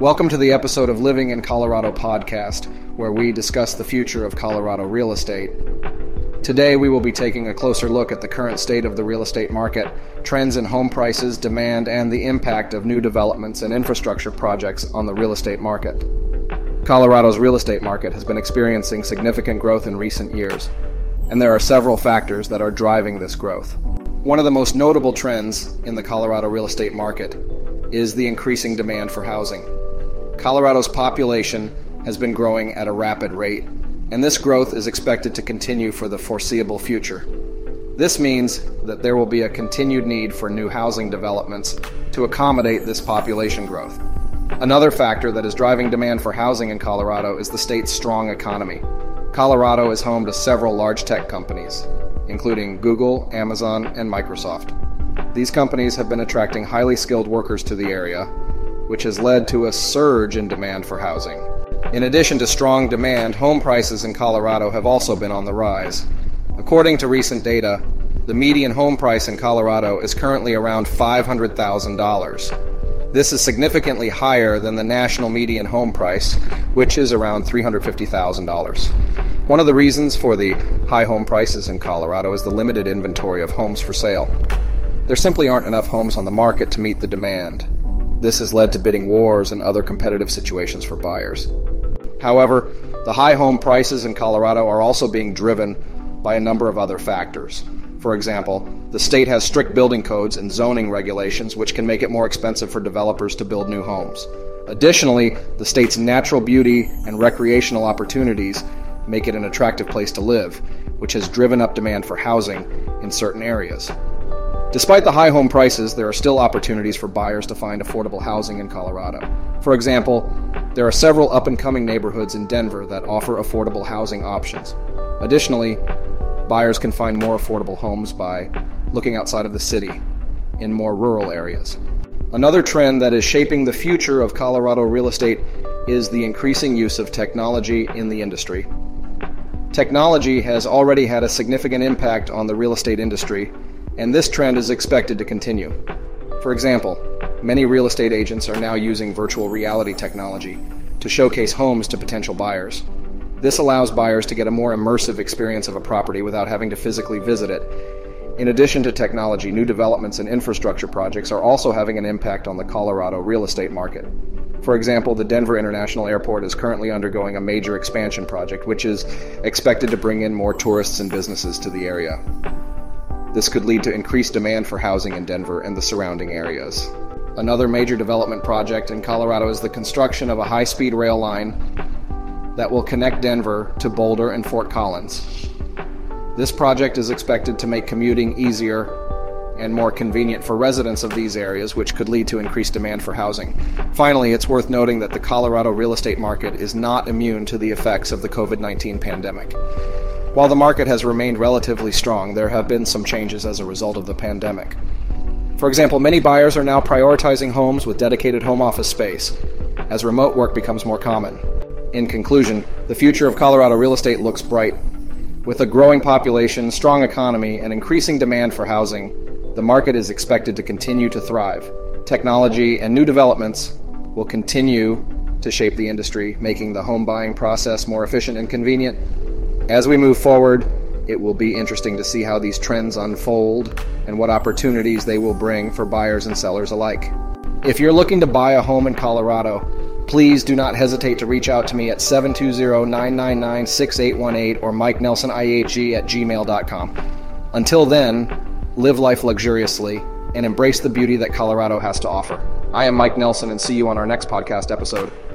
Welcome to the episode of Living in Colorado podcast, where we discuss the future of Colorado real estate. Today, we will be taking a closer look at the current state of the real estate market, trends in home prices, demand, and the impact of new developments and infrastructure projects on the real estate market. Colorado's real estate market has been experiencing significant growth in recent years, and there are several factors that are driving this growth. One of the most notable trends in the Colorado real estate market is the increasing demand for housing. Colorado's population has been growing at a rapid rate, and this growth is expected to continue for the foreseeable future. This means that there will be a continued need for new housing developments to accommodate this population growth. Another factor that is driving demand for housing in Colorado is the state's strong economy. Colorado is home to several large tech companies, including Google, Amazon, and Microsoft. These companies have been attracting highly skilled workers to the area, which has led to a surge in demand for housing. In addition to strong demand, home prices in Colorado have also been on the rise. According to recent data, the median home price in Colorado is currently around $500,000. This is significantly higher than the national median home price, which is around $350,000. One of the reasons for the high home prices in Colorado is the limited inventory of homes for sale. There simply aren't enough homes on the market to meet the demand. This has led to bidding wars and other competitive situations for buyers. However, the high home prices in Colorado are also being driven by a number of other factors. For example, the state has strict building codes and zoning regulations which can make it more expensive for developers to build new homes. Additionally, the state's natural beauty and recreational opportunities make it an attractive place to live, which has driven up demand for housing in certain areas. Despite the high home prices, there are still opportunities for buyers to find affordable housing in Colorado. For example, there are several up and coming neighborhoods in Denver that offer affordable housing options. Additionally, buyers can find more affordable homes by looking outside of the city in more rural areas. Another trend that is shaping the future of Colorado real estate is the increasing use of technology in the industry. Technology has already had a significant impact on the real estate industry and this trend is expected to continue. For example, many real estate agents are now using virtual reality technology to showcase homes to potential buyers. This allows buyers to get a more immersive experience of a property without having to physically visit it. In addition to technology, new developments and infrastructure projects are also having an impact on the Colorado real estate market. For example, the Denver International Airport is currently undergoing a major expansion project, which is expected to bring in more tourists and businesses to the area. This could lead to increased demand for housing in Denver and the surrounding areas. Another major development project in Colorado is the construction of a high speed rail line that will connect Denver to Boulder and Fort Collins. This project is expected to make commuting easier and more convenient for residents of these areas, which could lead to increased demand for housing. Finally, it's worth noting that the Colorado real estate market is not immune to the effects of the COVID 19 pandemic. While the market has remained relatively strong, there have been some changes as a result of the pandemic. For example, many buyers are now prioritizing homes with dedicated home office space as remote work becomes more common. In conclusion, the future of Colorado real estate looks bright. With a growing population, strong economy, and increasing demand for housing, the market is expected to continue to thrive. Technology and new developments will continue to shape the industry, making the home buying process more efficient and convenient as we move forward, it will be interesting to see how these trends unfold and what opportunities they will bring for buyers and sellers alike. If you're looking to buy a home in Colorado, please do not hesitate to reach out to me at 720-999-6818 or Mike Nelson IHG at gmail.com. Until then, live life luxuriously and embrace the beauty that Colorado has to offer. I am Mike Nelson and see you on our next podcast episode.